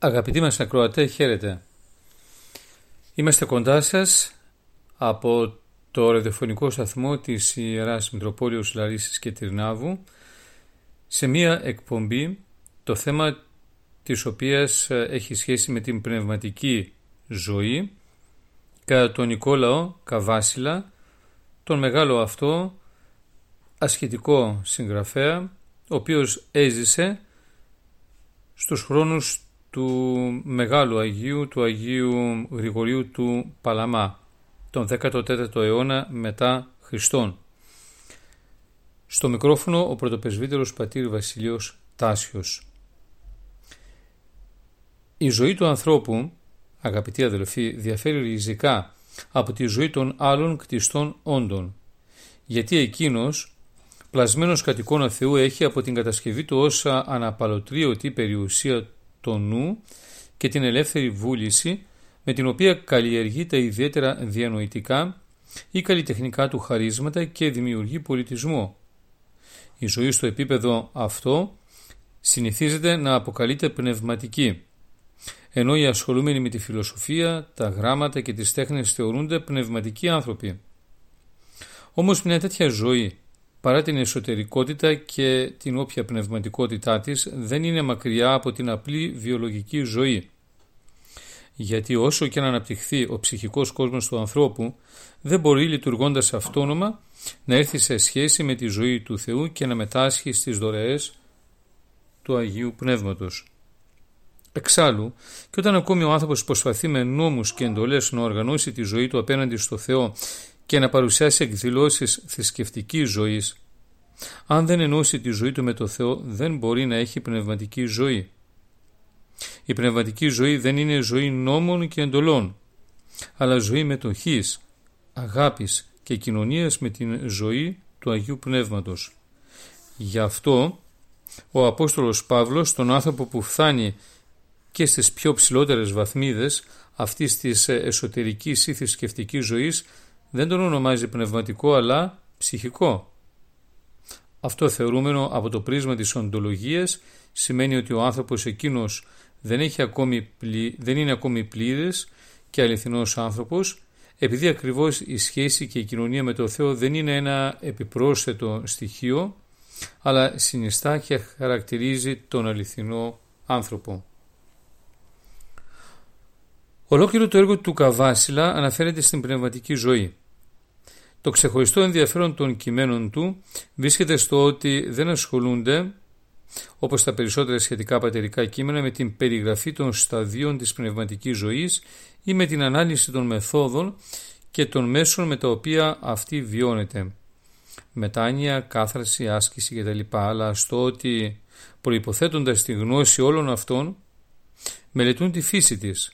Αγαπητοί μας ακροατέ, χαίρετε. Είμαστε κοντά σας από το ραδιοφωνικό σταθμό της Ιεράς Μητροπόλεως Λαρίσης και Τυρνάβου σε μία εκπομπή το θέμα της οποίας έχει σχέση με την πνευματική ζωή κατά τον Νικόλαο Καβάσιλα, τον μεγάλο αυτό ασχετικό συγγραφέα, ο οποίος έζησε στους χρόνους του Μεγάλου Αγίου, του Αγίου Γρηγορίου του Παλαμά, τον 14ο αιώνα μετά Χριστόν. Στο μικρόφωνο ο πρωτοπεσβύτερος πατήρ Βασιλείος Τάσιος. Η ζωή του ανθρώπου, αγαπητοί αδελφοί, διαφέρει ριζικά από τη ζωή των άλλων κτιστών όντων, γιατί εκείνος, πλασμένος κατ' εικόνα Θεού, έχει από την κατασκευή του όσα αναπαλωτρίωτη περιουσία το νου και την ελεύθερη βούληση με την οποία καλλιεργεί τα ιδιαίτερα διανοητικά ή καλλιτεχνικά του χαρίσματα και δημιουργεί πολιτισμό. Η ζωή στο επίπεδο αυτό συνηθίζεται να αποκαλείται πνευματική, ενώ οι ασχολούμενοι με τη φιλοσοφία, τα γράμματα και τις τέχνες θεωρούνται πνευματικοί άνθρωποι. Όμως μια τέτοια ζωή παρά την εσωτερικότητα και την όποια πνευματικότητά της δεν είναι μακριά από την απλή βιολογική ζωή. Γιατί όσο και να αναπτυχθεί ο ψυχικός κόσμος του ανθρώπου δεν μπορεί λειτουργώντας αυτόνομα να έρθει σε σχέση με τη ζωή του Θεού και να μετάσχει στις δωρεές του Αγίου Πνεύματος. Εξάλλου, και όταν ακόμη ο άνθρωπος προσπαθεί με νόμους και εντολές να οργανώσει τη ζωή του απέναντι στο Θεό και να παρουσιάσει εκδηλώσεις θρησκευτική ζωής, αν δεν ενώσει τη ζωή του με το Θεό δεν μπορεί να έχει πνευματική ζωή. Η πνευματική ζωή δεν είναι ζωή νόμων και εντολών, αλλά ζωή μετοχής, αγάπης και κοινωνίας με την ζωή του Αγίου Πνεύματος. Γι' αυτό ο Απόστολος Παύλος, τον άνθρωπο που φτάνει και στις πιο ψηλότερες βαθμίδες αυτής της εσωτερικής ή θρησκευτικής ζωής, δεν τον ονομάζει πνευματικό αλλά ψυχικό. Αυτό θεωρούμενο από το πρίσμα της οντολογίας σημαίνει ότι ο άνθρωπος εκείνος δεν, έχει ακόμη δεν είναι ακόμη πλήρης και αληθινός άνθρωπος επειδή ακριβώς η σχέση και η κοινωνία με το Θεό δεν είναι ένα επιπρόσθετο στοιχείο αλλά συνιστά και χαρακτηρίζει τον αληθινό άνθρωπο. Ολόκληρο το έργο του Καβάσιλα αναφέρεται στην πνευματική ζωή. Το ξεχωριστό ενδιαφέρον των κειμένων του βρίσκεται στο ότι δεν ασχολούνται, όπως τα περισσότερα σχετικά πατερικά κείμενα, με την περιγραφή των σταδίων της πνευματικής ζωής ή με την ανάλυση των μεθόδων και των μέσων με τα οποία αυτή βιώνεται. Μετάνοια, κάθαρση, άσκηση κτλ. Αλλά στο ότι προϋποθέτοντας τη γνώση όλων αυτών μελετούν τη φύση της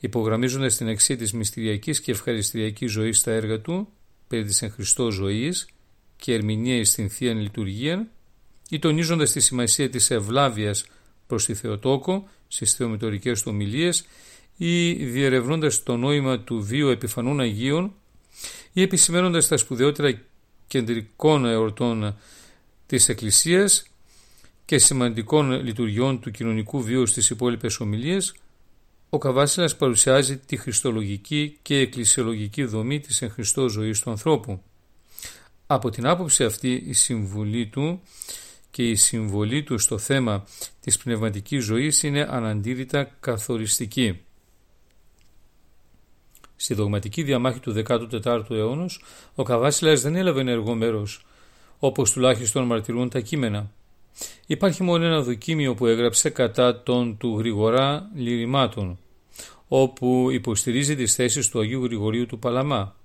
υπογραμμίζοντας την αξία της μυστηριακής και ευχαριστηριακής ζωής στα έργα του περί της εν Χριστώ ζωής και ερμηνεία στην Θεία Λειτουργία ή τονίζοντας τη σημασία της ευλάβειας προς τη Θεοτόκο στις θεομητορικές του ομιλίες ή διερευνώντας το νόημα του βίου επιφανών Αγίων ή επισημένοντας τα σπουδαιότερα κεντρικών εορτών της Εκκλησίας και σημαντικών λειτουργιών του κοινωνικού βίου στις υπόλοιπες ομιλίες ο Καβάσιλας παρουσιάζει τη χριστολογική και εκκλησιολογική δομή της εν Χριστώ ζωής του ανθρώπου. Από την άποψη αυτή η συμβουλή του και η συμβολή του στο θέμα της πνευματικής ζωής είναι αναντήρητα καθοριστική. Στη δογματική διαμάχη του 14ου αιώνα ο Καβάσιλας δεν έλαβε ενεργό μέρος, όπως τουλάχιστον μαρτυρούν τα κείμενα. Υπάρχει μόνο ένα δοκίμιο που έγραψε κατά των του Γρηγορά Λυρημάτων, όπου υποστηρίζει τις θέσεις του Αγίου Γρηγορίου του Παλαμά.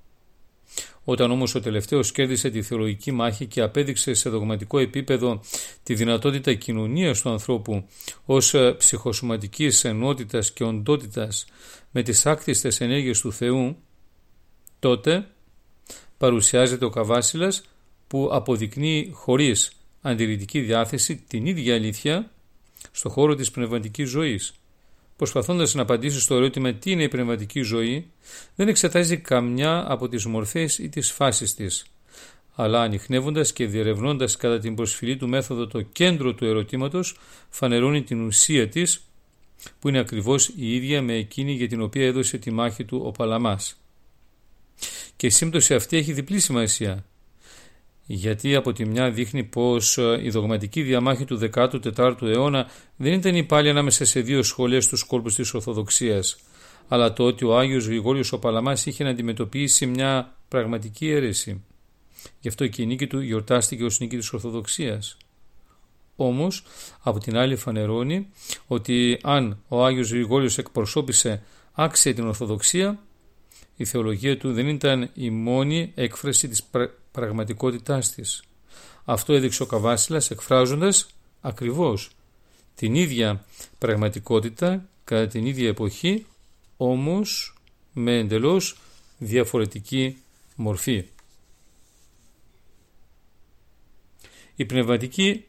Όταν όμως ο τελευταίος κέρδισε τη θεολογική μάχη και απέδειξε σε δογματικό επίπεδο τη δυνατότητα κοινωνίας του ανθρώπου ως ψυχοσωματικής ενότητας και οντότητας με τις άκτιστες ενέργειες του Θεού, τότε παρουσιάζεται ο Καβάσιλας που αποδεικνύει χωρίς αντιρρητική διάθεση την ίδια αλήθεια στο χώρο της πνευματικής ζωής. Προσπαθώντας να απαντήσει στο ερώτημα τι είναι η πνευματική ζωή, δεν εξετάζει καμιά από τις μορφές ή τις φάσεις της, αλλά ανοιχνεύοντας και διερευνώντας κατά την προσφυλή του μέθοδο το κέντρο του ερωτήματος, φανερώνει την ουσία της που είναι ακριβώς η ίδια με εκείνη για την οποία έδωσε τη μάχη του ο Παλαμάς. Και η σύμπτωση αυτή έχει διπλή σημασία, γιατί από τη μια δείχνει πως ε, η δογματική διαμάχη του 14ου αιώνα δεν ήταν η πάλι ανάμεσα σε δύο σχολές στους κόλπους της Ορθοδοξίας, αλλά το ότι ο Άγιος Γρηγόριος ο Παλαμάς είχε να αντιμετωπίσει μια πραγματική αίρεση. Γι' αυτό και η νίκη του γιορτάστηκε ως νίκη της Ορθοδοξίας. Όμως, από την άλλη φανερώνει ότι αν ο Άγιος Γρηγόριος εκπροσώπησε άξια την Ορθοδοξία, η θεολογία του δεν ήταν η μόνη έκφραση της πραγματικότητάς της. Αυτό έδειξε ο Καβάσιλας εκφράζοντας ακριβώς την ίδια πραγματικότητα κατά την ίδια εποχή, όμως με εντελώς διαφορετική μορφή. Η πνευματική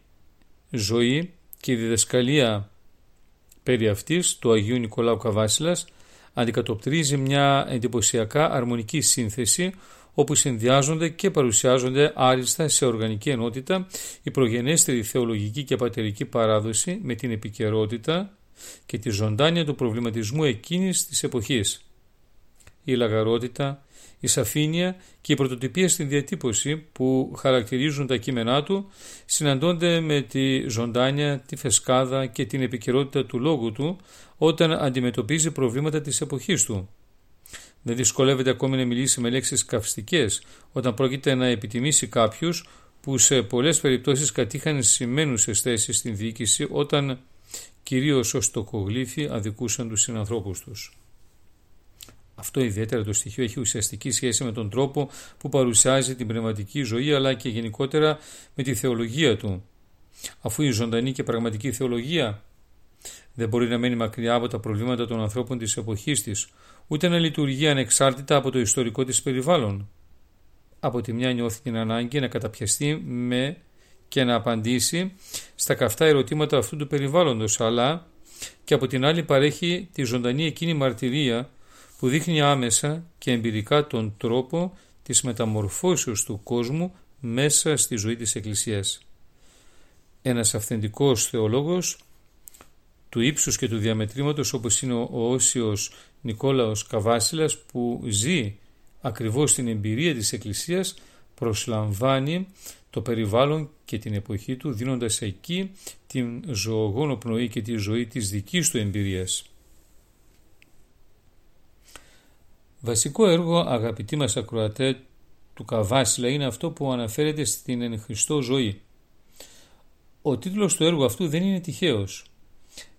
ζωή και η διδασκαλία περί αυτής του Αγίου Νικολάου Καβάσιλας αντικατοπτρίζει μια εντυπωσιακά αρμονική σύνθεση όπου συνδυάζονται και παρουσιάζονται άριστα σε οργανική ενότητα η προγενέστερη θεολογική και πατερική παράδοση με την επικαιρότητα και τη ζωντάνια του προβληματισμού εκείνης της εποχής. Η λαγαρότητα, η σαφήνεια και η πρωτοτυπία στην διατύπωση που χαρακτηρίζουν τα κείμενά του συναντώνται με τη ζωντάνια, τη φεσκάδα και την επικαιρότητα του λόγου του όταν αντιμετωπίζει προβλήματα της εποχής του. Δεν δυσκολεύεται ακόμη να μιλήσει με λέξεις καυστικές όταν πρόκειται να επιτιμήσει κάποιους που σε πολλές περιπτώσεις κατήχαν σημαίνουσες θέσεις στην διοίκηση όταν κυρίως ως τοκογλήφοι αδικούσαν τους συνανθρώπους τους. Αυτό ιδιαίτερα το στοιχείο έχει ουσιαστική σχέση με τον τρόπο που παρουσιάζει την πνευματική ζωή αλλά και γενικότερα με τη θεολογία του. Αφού η ζωντανή και πραγματική θεολογία δεν μπορεί να μένει μακριά από τα προβλήματα των ανθρώπων της εποχής της, ούτε να λειτουργεί ανεξάρτητα από το ιστορικό της περιβάλλον. Από τη μια νιώθει την ανάγκη να καταπιαστεί με και να απαντήσει στα καυτά ερωτήματα αυτού του περιβάλλοντος, αλλά και από την άλλη παρέχει τη ζωντανή εκείνη μαρτυρία που δείχνει άμεσα και εμπειρικά τον τρόπο της μεταμορφώσεως του κόσμου μέσα στη ζωή της Εκκλησίας. Ένας αυθεντικός θεολόγος του ύψους και του διαμετρήματος όπως είναι ο Όσιος Νικόλαος Καβάσιλας που ζει ακριβώς την εμπειρία της Εκκλησίας προσλαμβάνει το περιβάλλον και την εποχή του δίνοντας εκεί την ζωογόνο πνοή και τη ζωή της δικής του εμπειρίας. Βασικό έργο αγαπητοί μας ακροατέ του Καβάσιλα είναι αυτό που αναφέρεται στην εν Χριστώ ζωή. Ο τίτλος του έργου αυτού δεν είναι τυχαίος.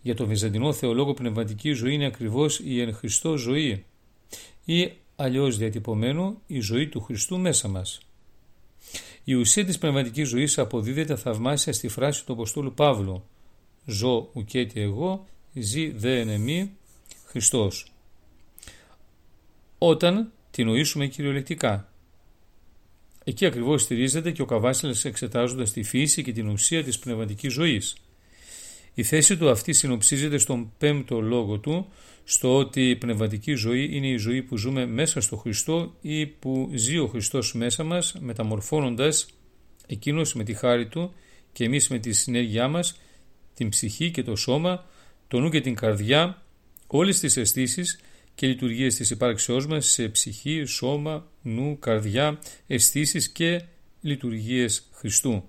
Για τον Βυζαντινό θεολόγο πνευματική ζωή είναι ακριβώς η εν Χριστώ ζωή ή αλλιώς διατυπωμένο η ζωή του Χριστού μέσα μας. Η ουσία της πνευματικής ζωής αποδίδεται θαυμάσια στη φράση του Αποστόλου Παύλου «Ζω ουκέτι εγώ, ζει δε εν Χριστός» όταν την νοήσουμε κυριολεκτικά. Εκεί ακριβώς στηρίζεται και ο Καβάσιλας εξετάζοντας τη φύση και την ουσία της πνευματικής ζωής. Η θέση του αυτή συνοψίζεται στον πέμπτο λόγο του, στο ότι η πνευματική ζωή είναι η ζωή που ζούμε μέσα στο Χριστό ή που ζει ο Χριστός μέσα μας, μεταμορφώνοντας εκείνος με τη χάρη του και εμείς με τη συνέργειά μας την ψυχή και το σώμα, το νου και την καρδιά, όλες τις αισθήσεις και λειτουργίες της υπάρξεώς μας σε ψυχή, σώμα, νου, καρδιά, αισθήσεις και λειτουργίες Χριστού.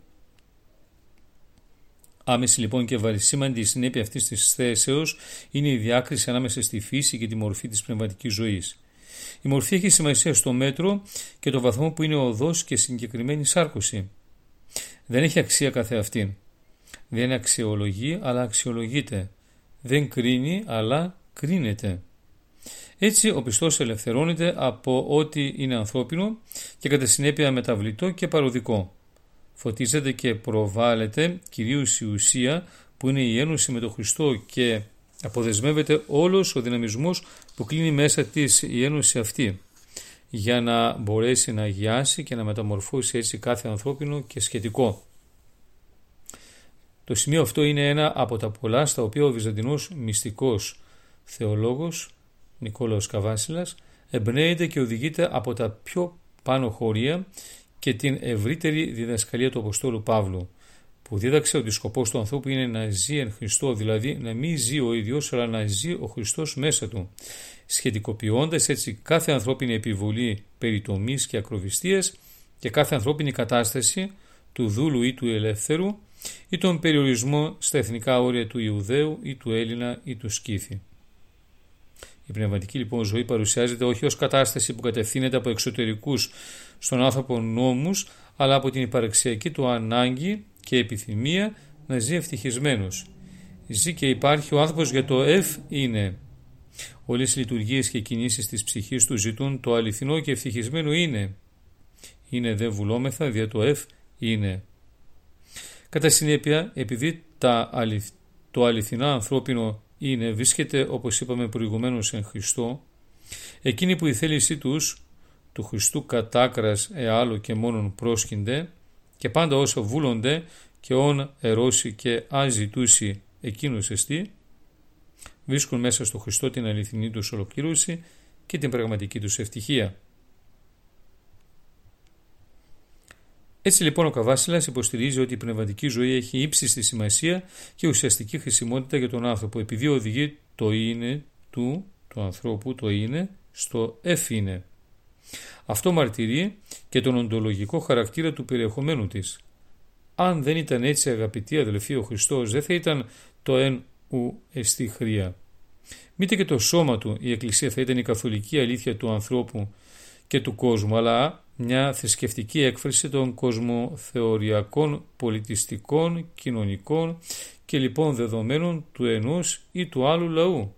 Άμεση λοιπόν και βαρισίμαντη η συνέπεια αυτής της θέσεως είναι η διάκριση ανάμεσα στη φύση και τη μορφή της πνευματικής ζωής. Η μορφή έχει σημασία στο μέτρο και το βαθμό που είναι οδός και συγκεκριμένη σάρκωση. Δεν έχει αξία καθεαυτή. Δεν αξιολογεί αλλά αξιολογείται. Δεν κρίνει αλλά κρίνεται. Έτσι ο πιστός ελευθερώνεται από ό,τι είναι ανθρώπινο και κατά συνέπεια μεταβλητό και παροδικό. Φωτίζεται και προβάλλεται κυρίως η ουσία που είναι η ένωση με τον Χριστό και αποδεσμεύεται όλος ο δυναμισμός που κλείνει μέσα της η ένωση αυτή για να μπορέσει να αγιάσει και να μεταμορφώσει έτσι κάθε ανθρώπινο και σχετικό. Το σημείο αυτό είναι ένα από τα πολλά στα οποία ο Βυζαντινός μυστικός θεολόγος Νικόλαος Καβάσιλας εμπνέεται και οδηγείται από τα πιο πάνω χωρία και την ευρύτερη διδασκαλία του Αποστόλου Παύλου που δίδαξε ότι σκοπός του ανθρώπου είναι να ζει εν Χριστώ, δηλαδή να μην ζει ο ίδιος αλλά να ζει ο Χριστός μέσα του, σχετικοποιώντας έτσι κάθε ανθρώπινη επιβολή περιτομής και ακροβιστίας και κάθε ανθρώπινη κατάσταση του δούλου ή του ελεύθερου ή τον περιορισμό στα εθνικά όρια του Ιουδαίου ή του Έλληνα ή του Σκύθη. Η πνευματική λοιπόν ζωή παρουσιάζεται όχι ως κατάσταση που κατευθύνεται από εξωτερικούς στον άνθρωπο νόμους, αλλά από την υπαρξιακή του ανάγκη και επιθυμία να ζει ευτυχισμένος. Ζει και υπάρχει ο άνθρωπος για το εφ είναι. Όλες οι λειτουργίες και κινήσεις της ψυχής του ζητούν το αληθινό και ευτυχισμένο είναι. Είναι δε βουλόμεθα δια το εφ είναι. Κατά συνέπεια, επειδή τα το αληθινά ανθρώπινο είναι, βρίσκεται όπως είπαμε προηγουμένως εν Χριστώ, εκείνοι που η θέλησή τους του Χριστού κατάκρας εάλο και μόνον πρόσκυνται και πάντα όσο βούλονται και όν ερώσει και αζητούσει εκείνος εστί, βρίσκουν μέσα στο Χριστό την αληθινή τους ολοκλήρωση και την πραγματική τους ευτυχία. Έτσι λοιπόν ο Καβάσιλας υποστηρίζει ότι η πνευματική ζωή έχει ύψιστη σημασία και ουσιαστική χρησιμότητα για τον άνθρωπο επειδή οδηγεί το είναι του, του ανθρώπου, το είναι, στο εφ είναι. Αυτό μαρτυρεί και τον οντολογικό χαρακτήρα του περιεχομένου της. Αν δεν ήταν έτσι αγαπητοί αδελφοί ο Χριστός δεν θα ήταν το εν ου εστί χρία. Μήτε και το σώμα του η Εκκλησία θα ήταν η καθολική αλήθεια του ανθρώπου και του κόσμου αλλά μια θρησκευτική έκφραση των κοσμοθεωριακών, πολιτιστικών, κοινωνικών και λοιπόν δεδομένων του ενός ή του άλλου λαού.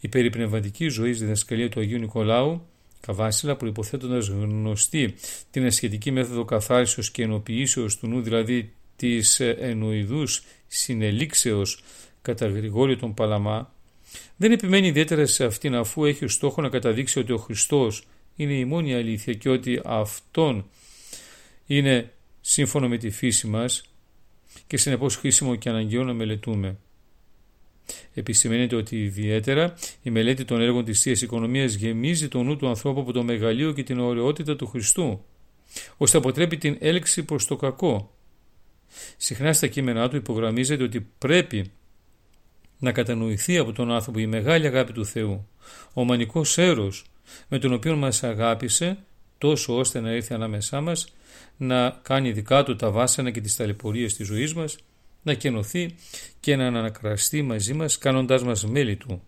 Η περιπνευματική ζωή στη διδασκαλία του Αγίου Νικολάου Καβάσιλα προϋποθέτοντας γνωστή την ασχετική μέθοδο καθάρισεως και ενοποιήσεως του νου δηλαδή της εννοηδούς συνελήξεως κατά Γρηγόριο τον Παλαμά δεν επιμένει ιδιαίτερα σε αυτήν αφού έχει ως στόχο να καταδείξει ότι ο Χριστός είναι η μόνη αλήθεια και ότι αυτόν είναι σύμφωνο με τη φύση μας και συνεπώς χρήσιμο και αναγκαίο να μελετούμε. Επισημαίνεται ότι ιδιαίτερα η μελέτη των έργων της Θείας Οικονομίας γεμίζει το νου του ανθρώπου από το μεγαλείο και την ωραιότητα του Χριστού, ώστε αποτρέπει την έλξη προς το κακό. Συχνά στα κείμενά του υπογραμμίζεται ότι πρέπει να κατανοηθεί από τον άνθρωπο η μεγάλη αγάπη του Θεού, ο μανικός έρος με τον οποίο μας αγάπησε τόσο ώστε να ήρθε ανάμεσά μας να κάνει δικά του τα βάσανα και τις ταλαιπωρίες της ζωής μας να κενωθεί και να ανακραστεί μαζί μας κάνοντάς μας μέλη του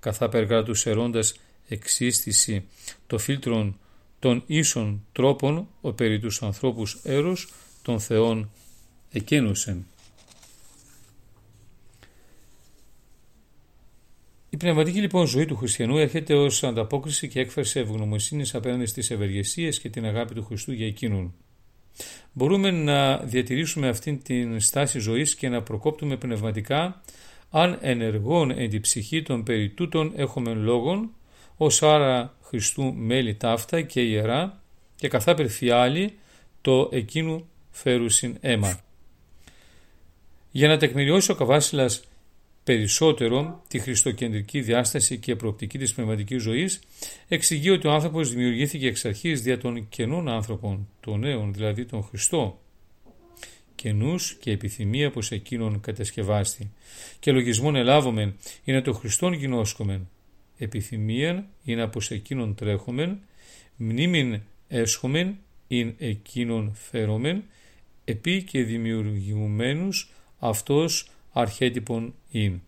καθά περγά τους ερώντας εξίστηση το φίλτρον των ίσων τρόπων ο περί τους ανθρώπους έρος των θεών εκένωσεν. Πνευματική λοιπόν ζωή του χριστιανού έρχεται ως ανταπόκριση και έκφραση ευγνωμοσύνης απέναντι στις ευεργεσίες και την αγάπη του Χριστού για εκείνον. Μπορούμε να διατηρήσουμε αυτήν την στάση ζωής και να προκόπτουμε πνευματικά αν ενεργών εν τη ψυχή των περί τούτων έχουμε λόγων ως άρα Χριστού μέλη ταύτα και ιερά και καθά περφιάλη το εκείνου φέρουσιν αίμα. Για να τεκμηριώσει ο Καβάσιλας περισσότερο τη χριστοκεντρική διάσταση και προοπτική της πνευματικής ζωής, εξηγεί ότι ο άνθρωπος δημιουργήθηκε εξ αρχής δια των καινών άνθρωπων, των νέων δηλαδή τον Χριστό, καινούς και επιθυμία πως εκείνον κατασκευάστη. Και λογισμόν ελάβομεν είναι το Χριστόν γινώσκομεν, επιθυμίαν είναι από εκείνον τρέχομεν, μνήμην έσχομεν ειν εκείνον φέρομεν, επί και δημιουργημένους αυτός αρχέτυπων είναι.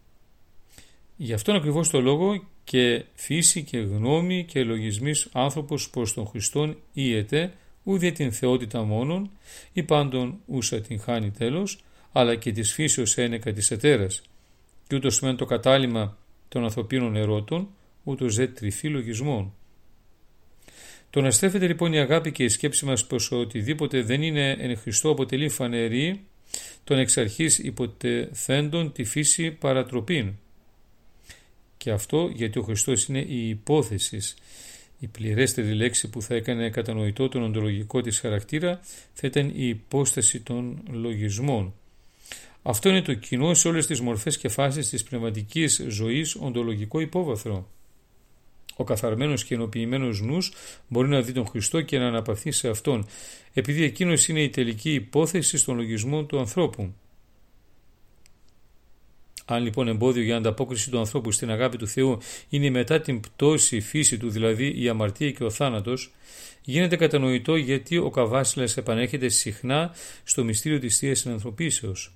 Γι' αυτόν ακριβώς το λόγο και φύση και γνώμη και λογισμής άνθρωπος προς τον Χριστόν ήεται ουδε την θεότητα μόνον ή πάντων ούσα την χάνει τέλος αλλά και της φύσεως ένεκα της ετέρας και ούτως μεν το κατάλημα των ανθρωπίνων ερώτων ούτως δε τρυφή λογισμών. Το να στρέφεται λοιπόν η αγάπη και η σκέψη μας πως οτιδήποτε δεν είναι εν Χριστώ αποτελεί φανερή των εξ αρχής υποτεθέντων τη φύση παρατροπήν. Και αυτό γιατί ο Χριστός είναι η υπόθεση, η πληρέστερη λέξη που θα έκανε κατανοητό τον οντολογικό της χαρακτήρα θα ήταν η υπόσταση των λογισμών. Αυτό είναι το κοινό σε όλες τις μορφές και φάσεις της πνευματικής ζωής οντολογικό υπόβαθρο. Ο καθαρμένος και ενοποιημένος νους μπορεί να δει τον Χριστό και να αναπαυθεί σε Αυτόν, επειδή εκείνος είναι η τελική υπόθεση στον λογισμό του ανθρώπου. Αν λοιπόν εμπόδιο για ανταπόκριση του ανθρώπου στην αγάπη του Θεού είναι μετά την πτώση φύση του, δηλαδή η αμαρτία και ο θάνατος, γίνεται κατανοητό γιατί ο Καβάσιλας επανέρχεται συχνά στο μυστήριο της Θείας Συνανθρωπίσεως.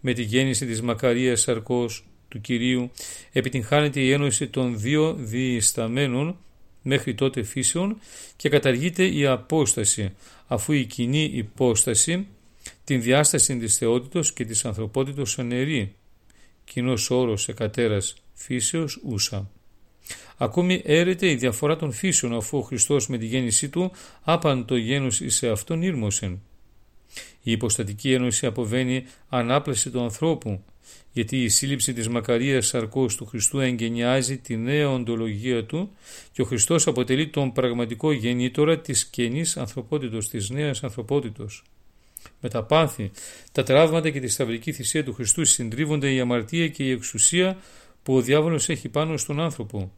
Με τη γέννηση της Μακαρίας Σαρκός του Κυρίου επιτυγχάνεται η ένωση των δύο διεσταμένων μέχρι τότε φύσεων και καταργείται η απόσταση αφού η κοινή υπόσταση την διάσταση της θεότητος και της ανθρωπότητος αναιρεί κοινός όρος εκατέρας φύσεως ούσα. Ακόμη έρεται η διαφορά των φύσεων αφού ο Χριστός με τη γέννησή του άπαν το γένος σε αυτόν ήρμοσεν. Η υποστατική ένωση αποβαίνει ανάπλαση του ανθρώπου γιατί η σύλληψη της μακαρίας σαρκός του Χριστού εγγενιάζει τη νέα οντολογία του και ο Χριστός αποτελεί τον πραγματικό γεννήτορα της καινής ανθρωπότητος, της νέας ανθρωπότητος. Με τα πάθη, τα τραύματα και τη σταυρική θυσία του Χριστού συντρίβονται η αμαρτία και η εξουσία που ο διάβολος έχει πάνω στον άνθρωπο.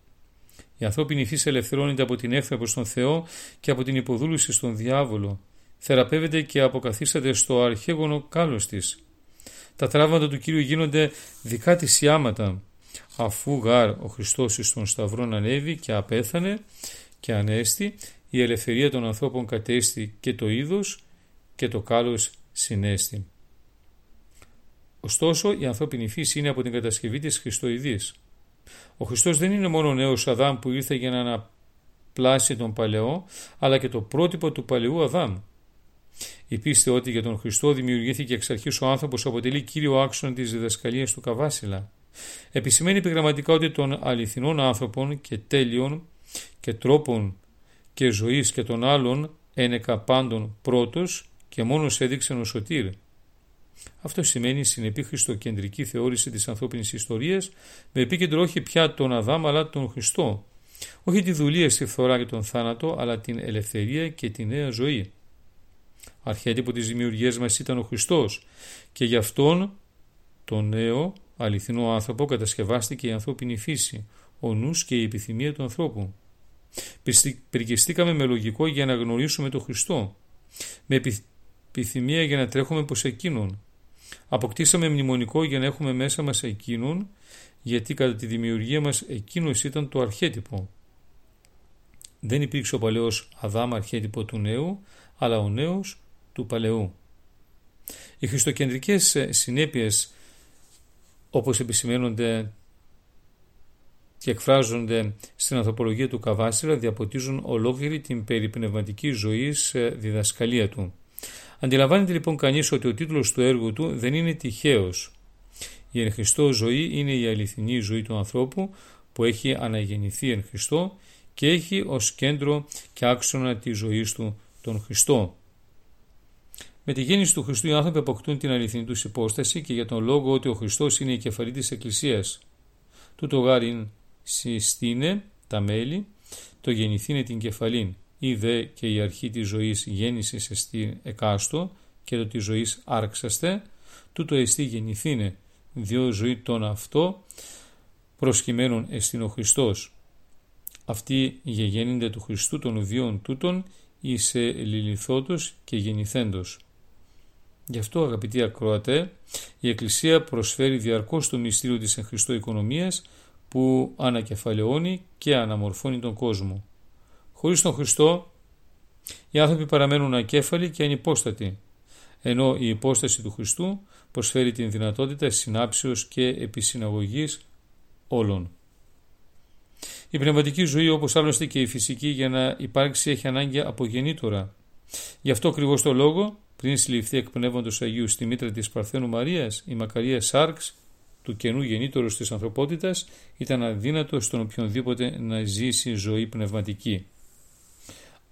Η ανθρώπινη φύση ελευθερώνεται από την έφθρα προς τον Θεό και από την υποδούλωση στον διάβολο. Θεραπεύεται και αποκαθίσταται στο αρχαίγωνο κάλος της. Τα τραύματα του Κύριου γίνονται δικά της σιάματα. Αφού γάρ ο Χριστός στον Σταυρόν ανέβη και απέθανε και ανέστη, η ελευθερία των ανθρώπων κατέστη και το είδος και το κάλος συνέστη. Ωστόσο, η ανθρώπινη φύση είναι από την κατασκευή της Χριστοειδής. Ο Χριστός δεν είναι μόνο ο νέος Αδάμ που ήρθε για να αναπλάσει τον παλαιό, αλλά και το πρότυπο του παλαιού Αδάμ. Η πίστη ότι για τον Χριστό δημιουργήθηκε εξ αρχής ο άνθρωπος αποτελεί κύριο άξονα της διδασκαλίας του Καβάσιλα. Επισημαίνει επιγραμματικά ότι των αληθινών άνθρωπων και τέλειων και τρόπων και ζωής και των άλλων ένεκα πάντων πρώτος και μόνος έδειξε ο Σωτήρ. Αυτό σημαίνει συνεπή χριστοκεντρική θεώρηση της ανθρώπινης ιστορίας με επίκεντρο όχι πια τον Αδάμ αλλά τον Χριστό. Όχι τη δουλεία στη φθορά και τον θάνατο αλλά την ελευθερία και τη νέα ζωή. Αρχέτυπο της δημιουργίας μας ήταν ο Χριστός και γι' αυτόν το νέο αληθινό άνθρωπο κατασκευάστηκε η ανθρώπινη φύση, ο νους και η επιθυμία του ανθρώπου. Περικιστήκαμε με λογικό για να γνωρίσουμε τον Χριστό. Με επιθυμία για να τρέχουμε προς Εκείνον. Αποκτήσαμε μνημονικό για να έχουμε μέσα μας Εκείνον, γιατί κατά τη δημιουργία μας Εκείνος ήταν το αρχέτυπο. Δεν υπήρξε ο παλαιός Αδάμ αρχέτυπο του νέου, αλλά ο νέος του παλαιού. Οι χριστοκεντρικές συνέπειες όπως επισημαίνονται και εκφράζονται στην ανθρωπολογία του Καβάσιρα διαποτίζουν ολόκληρη την περιπνευματική ζωή σε διδασκαλία του. Αντιλαμβάνεται λοιπόν κανείς ότι ο τίτλος του έργου του δεν είναι τυχαίος. Η εν Χριστώ ζωή είναι η αληθινή ζωή του ανθρώπου που έχει αναγεννηθεί εν Χριστώ και έχει ως κέντρο και άξονα τη ζωής του τον Χριστό. Με τη γέννηση του Χριστού οι άνθρωποι αποκτούν την αληθινή τους υπόσταση και για τον λόγο ότι ο Χριστός είναι η κεφαλή της Εκκλησίας. Τούτο γάριν συστήνε τα μέλη, το γεννηθήνε την κεφαλήν ή δε και η αρχή της ζωής γέννησης εστί εκάστο και το της ζωής άρξαστε, τούτο εστί γεννηθήνε, διό ζωή τον αυτό προσκυμένων εστίν ο Χριστός. Αυτοί γεγέννυνται του Χριστού των ουδίων τούτων ή σε λιλιθότος και γεννηθέντος. Γι' αυτό αγαπητοί ακροατέ, η Εκκλησία προσφέρει διαρκώς το μυστήριο της εν Χριστώ οικονομίας που ανακεφαλαιώνει και αναμορφώνει τον κόσμο. Χωρίς τον Χριστό, οι άνθρωποι παραμένουν ακέφαλοι και ανυπόστατοι, ενώ η υπόσταση του Χριστού προσφέρει την δυνατότητα συνάψεως και επισυναγωγής όλων. Η πνευματική ζωή, όπως άλλωστε και η φυσική, για να υπάρξει έχει ανάγκη από γεννήτωρα. Γι' αυτό ακριβώς το λόγο, πριν συλληφθεί εκπνεύματος Αγίου στη μήτρα της Παρθένου Μαρίας, η Μακαρία Σάρξ, του καινού γεννήτωρος της ανθρωπότητας, ήταν αδύνατο στον οποιονδήποτε να ζήσει ζωή πνευματική.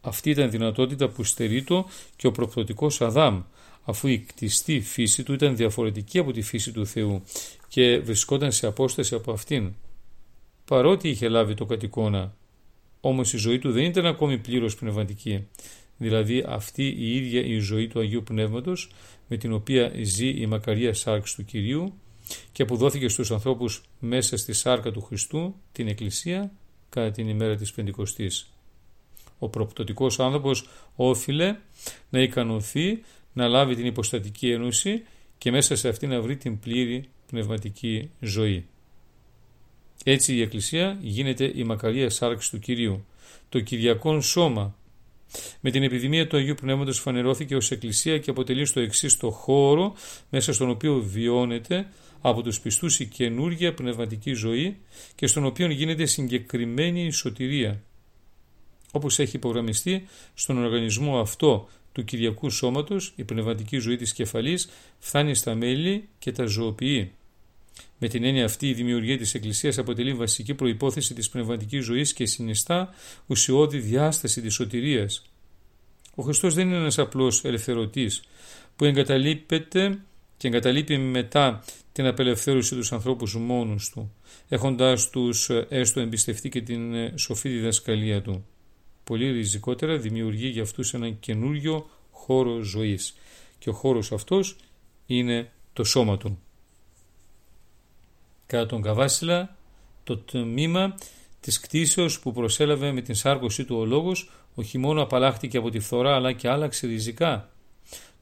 Αυτή ήταν δυνατότητα που στερείτο και ο προπτωτικός Αδάμ, αφού η κτιστή φύση του ήταν διαφορετική από τη φύση του Θεού και βρισκόταν σε απόσταση από αυτήν. Παρότι είχε λάβει το κατοικώνα, όμως η ζωή του δεν ήταν ακόμη πλήρως πνευματική, δηλαδή αυτή η ίδια η ζωή του Αγίου Πνεύματος με την οποία ζει η μακαρία σάρξ του Κυρίου και που δόθηκε στους ανθρώπους μέσα στη σάρκα του Χριστού, την Εκκλησία, κατά την ημέρα της Πεντηκοστής. Ο προπτωτικός άνθρωπος όφιλε να ικανωθεί να λάβει την υποστατική ένωση και μέσα σε αυτή να βρει την πλήρη πνευματική ζωή. Έτσι η Εκκλησία γίνεται η μακαρία σάρξη του Κυρίου, το Κυριακόν σώμα. Με την επιδημία του Αγίου Πνεύματος φανερώθηκε ως Εκκλησία και αποτελεί στο εξής το χώρο μέσα στον οποίο βιώνεται από τους πιστούς η καινούργια πνευματική ζωή και στον οποίο γίνεται συγκεκριμένη η σωτηρία. Όπως έχει υπογραμμιστεί στον οργανισμό αυτό του Κυριακού Σώματος, η πνευματική ζωή της κεφαλής φτάνει στα μέλη και τα ζωοποιεί. Με την έννοια αυτή, η δημιουργία της Εκκλησίας αποτελεί βασική προπόθεση της πνευματικής ζωής και συνιστά ουσιώδη διάσταση της σωτηρίας. Ο Χριστός δεν είναι ένας απλός ελευθερωτής που εγκαταλείπεται και εγκαταλείπει μετά την απελευθέρωση τους ανθρώπους μόνους του, έχοντα τους έστω εμπιστευτεί και την σοφή διδασκαλία του. Πολύ ριζικότερα δημιουργεί για αυτούς ένα καινούριο χώρο ζωής. Και ο χώρος αυτός είναι το σώμα του. Κατά τον Καβάσιλα, το τμήμα της κτήσεως που προσέλαβε με την σάρκωση του ο λόγος, όχι μόνο απαλλάχτηκε από τη φθορά αλλά και άλλαξε ριζικά.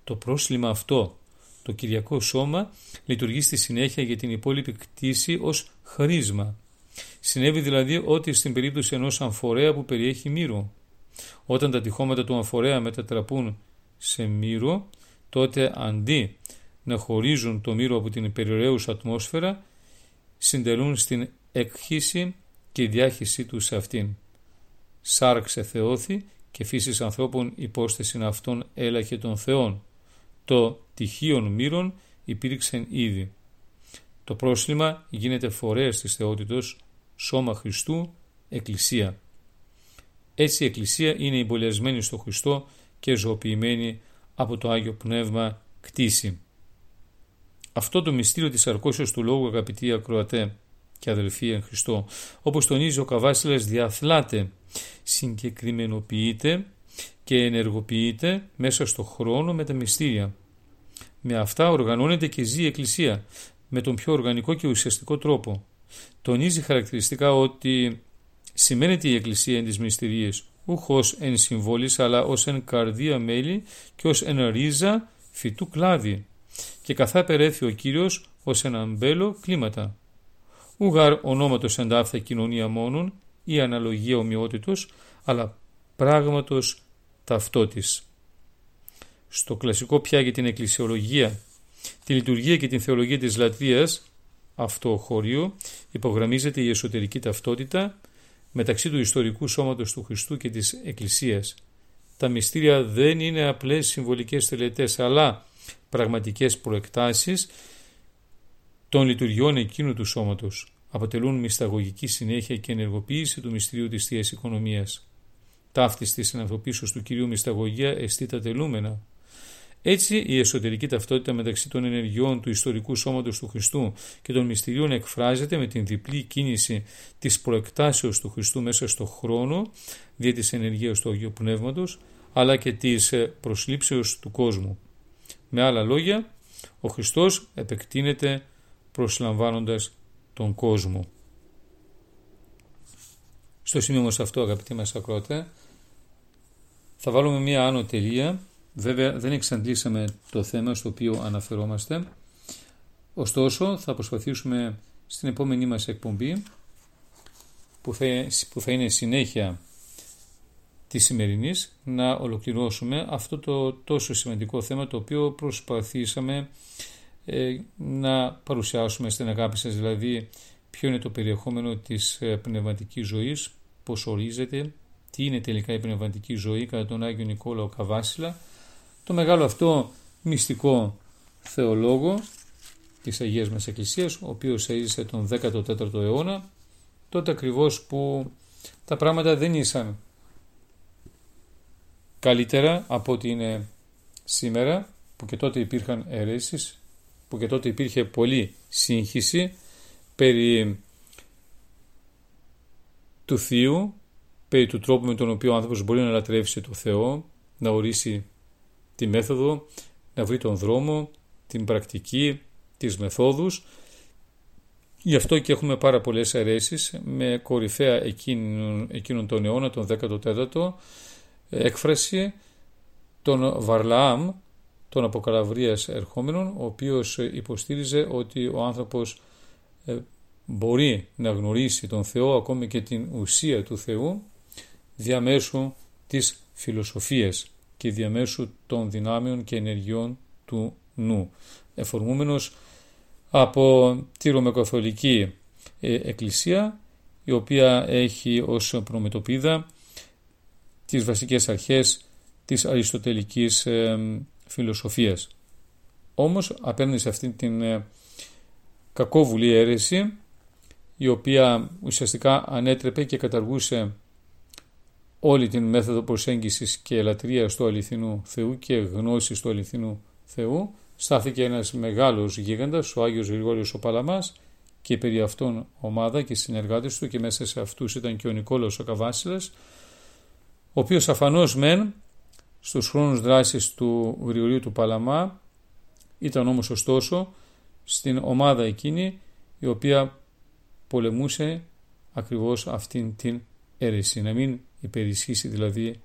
Το πρόσλημα αυτό, το Κυριακό Σώμα, λειτουργεί στη συνέχεια για την υπόλοιπη κτήση ως χρήσμα. Συνέβη δηλαδή ότι στην περίπτωση ενός αμφορέα που περιέχει μύρο. Όταν τα τυχώματα του αμφορέα μετατραπούν σε μύρο, τότε αντί να χωρίζουν το μύρο από την περιοραίουσα ατμόσφαιρα, συντελούν στην εκχύση και διάχυσή τους σε αυτήν. Σάρξε θεώθη και φύσης ανθρώπων υπόσθεση αυτών έλαχε των θεών. Το τυχείων μύρων υπήρξε ήδη. Το πρόσλημα γίνεται φορέας της θεότητος, σώμα Χριστού, Εκκλησία. Έτσι η Εκκλησία είναι εμπολιασμένη στο Χριστό και ζωοποιημένη από το Άγιο Πνεύμα κτίση. Αυτό το μυστήριο της αρκώσεως του Λόγου αγαπητοί ακροατέ και αδελφοί εν Χριστώ, όπως τονίζει ο Καβάσιλας διαθλάται, συγκεκριμενοποιείται και ενεργοποιείται μέσα στο χρόνο με τα μυστήρια. Με αυτά οργανώνεται και ζει η Εκκλησία με τον πιο οργανικό και ουσιαστικό τρόπο. Τονίζει χαρακτηριστικά ότι σημαίνεται η Εκκλησία εν τις μυστηρίες, ούχος εν συμβόλης αλλά ως εν καρδία μέλη και ως εν ρίζα φυτού κλάδι και καθά περέθη ο Κύριος ως ένα μπέλο κλίματα. Ουγάρ ονόματος εντάφθα κοινωνία μόνον ή αναλογία ομοιότητος, αλλά πράγματος ταυτότης. Στο κλασικό πια για την εκκλησιολογία, τη λειτουργία και την θεολογία της λατρείας, αυτό χώριο, υπογραμμίζεται η εσωτερική ταυτότητα μεταξύ του ιστορικού σώματος του Χριστού και της Εκκλησίας. Τα μυστήρια δεν είναι απλές συμβολικές τελετές, αλλά πραγματικές προεκτάσεις των λειτουργιών εκείνου του σώματος. Αποτελούν μυσταγωγική συνέχεια και ενεργοποίηση του μυστηρίου της Θείας Οικονομίας. Ταύτης της συνανθρωπίσεως του Κυρίου Μυσταγωγία εστί τα τελούμενα. Έτσι η εσωτερική ταυτότητα μεταξύ των ενεργειών του ιστορικού σώματος του Χριστού και των μυστηρίων εκφράζεται με την διπλή κίνηση της προεκτάσεως του Χριστού μέσα στο χρόνο δια της ενεργείας του Αγίου Πνεύματος αλλά και της προσλήψεως του κόσμου. Με άλλα λόγια, ο Χριστός επεκτείνεται προσλαμβάνοντας τον κόσμο. Στο σημείο μας αυτό αγαπητοί μας ακρότε, θα βάλουμε μία άνω τελεία. Βέβαια δεν εξαντλήσαμε το θέμα στο οποίο αναφερόμαστε. Ωστόσο θα προσπαθήσουμε στην επόμενή μας εκπομπή που θα, που θα είναι συνέχεια της σημερινής να ολοκληρώσουμε αυτό το τόσο σημαντικό θέμα το οποίο προσπαθήσαμε ε, να παρουσιάσουμε στην αγάπη σας. Δηλαδή ποιο είναι το περιεχόμενο της ε, πνευματικής ζωής, πώς ορίζεται, τι είναι τελικά η πνευματική ζωή κατά τον Άγιο Νικόλαο Καβάσιλα, το μεγάλο αυτό μυστικό θεολόγο της Αγίας μας Εκκλησίας, ο οποίος έζησε τον 14ο αιώνα, τότε ακριβώς που τα πράγματα δεν ήσαν καλύτερα από ό,τι είναι σήμερα που και τότε υπήρχαν αιρέσεις, που και τότε υπήρχε πολλή σύγχυση περί του Θείου, περί του τρόπου με τον οποίο ο άνθρωπος μπορεί να λατρεύσει το Θεό, να ορίσει τη μέθοδο, να βρει τον δρόμο, την πρακτική, τις μεθόδους. Γι' αυτό και έχουμε πάρα πολλές αιρέσεις με κορυφαία εκείνον, εκείνον τον αιώνα, τον 14ο, έκφραση τον Βαρλαάμ, τον αποκαλαβρίας ερχόμενων, ο οποίος υποστήριζε ότι ο άνθρωπος ε, μπορεί να γνωρίσει τον Θεό, ακόμη και την ουσία του Θεού, διαμέσου της φιλοσοφίας και διαμέσου των δυνάμεων και ενεργειών του νου. Εφορμούμενος από τη Ρωμαιοκαθολική ε, Εκκλησία, η οποία έχει ως προμετωπίδα τις βασικές αρχές της αριστοτελικής ε, φιλοσοφίας. Όμως απέναντι σε αυτήν την ε, κακόβουλη αίρεση η οποία ουσιαστικά ανέτρεπε και καταργούσε όλη την μέθοδο προσέγγισης και ελατρείας του αληθινού Θεού και γνώσης του αληθινού Θεού στάθηκε ένας μεγάλος γίγαντας, ο Άγιος Γρηγόριος ο Παλαμάς και περί αυτόν ομάδα και συνεργάτες του και μέσα σε αυτούς ήταν και ο Νικόλαος ο Καβάσιλας ο οποίος αφανώς μεν στους χρόνους δράσης του Γρηγορίου του Παλαμά ήταν όμως ωστόσο στην ομάδα εκείνη η οποία πολεμούσε ακριβώς αυτήν την αίρεση. Να μην υπερισχύσει δηλαδή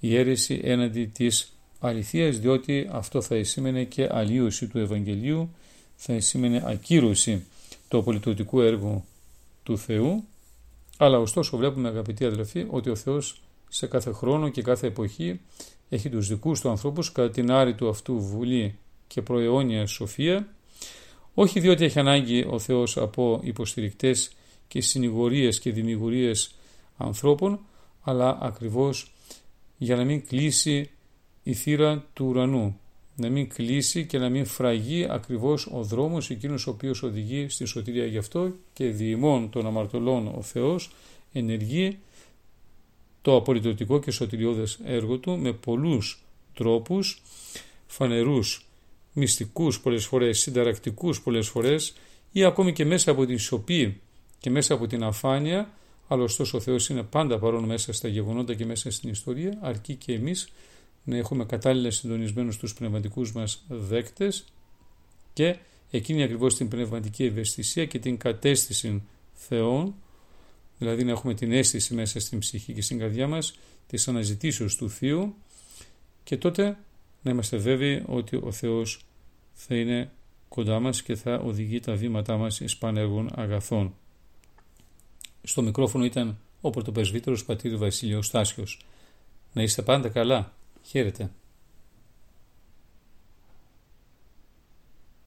η αίρεση έναντι της αληθείας διότι αυτό θα σήμαινε και αλλίωση του Ευαγγελίου, θα σήμαινε ακύρωση του απολυτωτικού έργου του Θεού αλλά ωστόσο βλέπουμε αγαπητοί αδελφοί ότι ο Θεός σε κάθε χρόνο και κάθε εποχή έχει τους δικούς του ανθρώπους κατά την άρη του αυτού βουλή και προαιώνια σοφία. Όχι διότι έχει ανάγκη ο Θεός από υποστηρικτές και συνηγορίες και δημιουργίες ανθρώπων αλλά ακριβώς για να μην κλείσει η θύρα του ουρανού να μην κλείσει και να μην φραγεί ακριβώς ο δρόμος εκείνος ο οποίος οδηγεί στη σωτηρία. Γι' αυτό και διημών των αμαρτωλών ο Θεός ενεργεί το απολυτωτικό και σωτηριώδες έργο του με πολλούς τρόπους φανερούς, μυστικούς πολλές φορές, συνταρακτικούς πολλές φορές ή ακόμη και μέσα από τη σοπή και μέσα από την αφάνεια αλλά ωστόσο ο Θεός είναι πάντα παρόν μέσα στα γεγονότα και μέσα στην ιστορία αρκεί και εμείς να έχουμε κατάλληλα συντονισμένους τους πνευματικούς μας δέκτες και εκείνη ακριβώς την πνευματική ευαισθησία και την κατέστηση Θεών δηλαδή να έχουμε την αίσθηση μέσα στην ψυχή και στην καρδιά μας της αναζητήσεως του Θείου και τότε να είμαστε βέβαιοι ότι ο Θεός θα είναι κοντά μας και θα οδηγεί τα βήματά μας εις πανέργων αγαθών. Στο μικρόφωνο ήταν ο πρωτοπεσβύτερος πατήρ Βασίλειος Στάσιος. Να είστε πάντα καλά. Χαίρετε.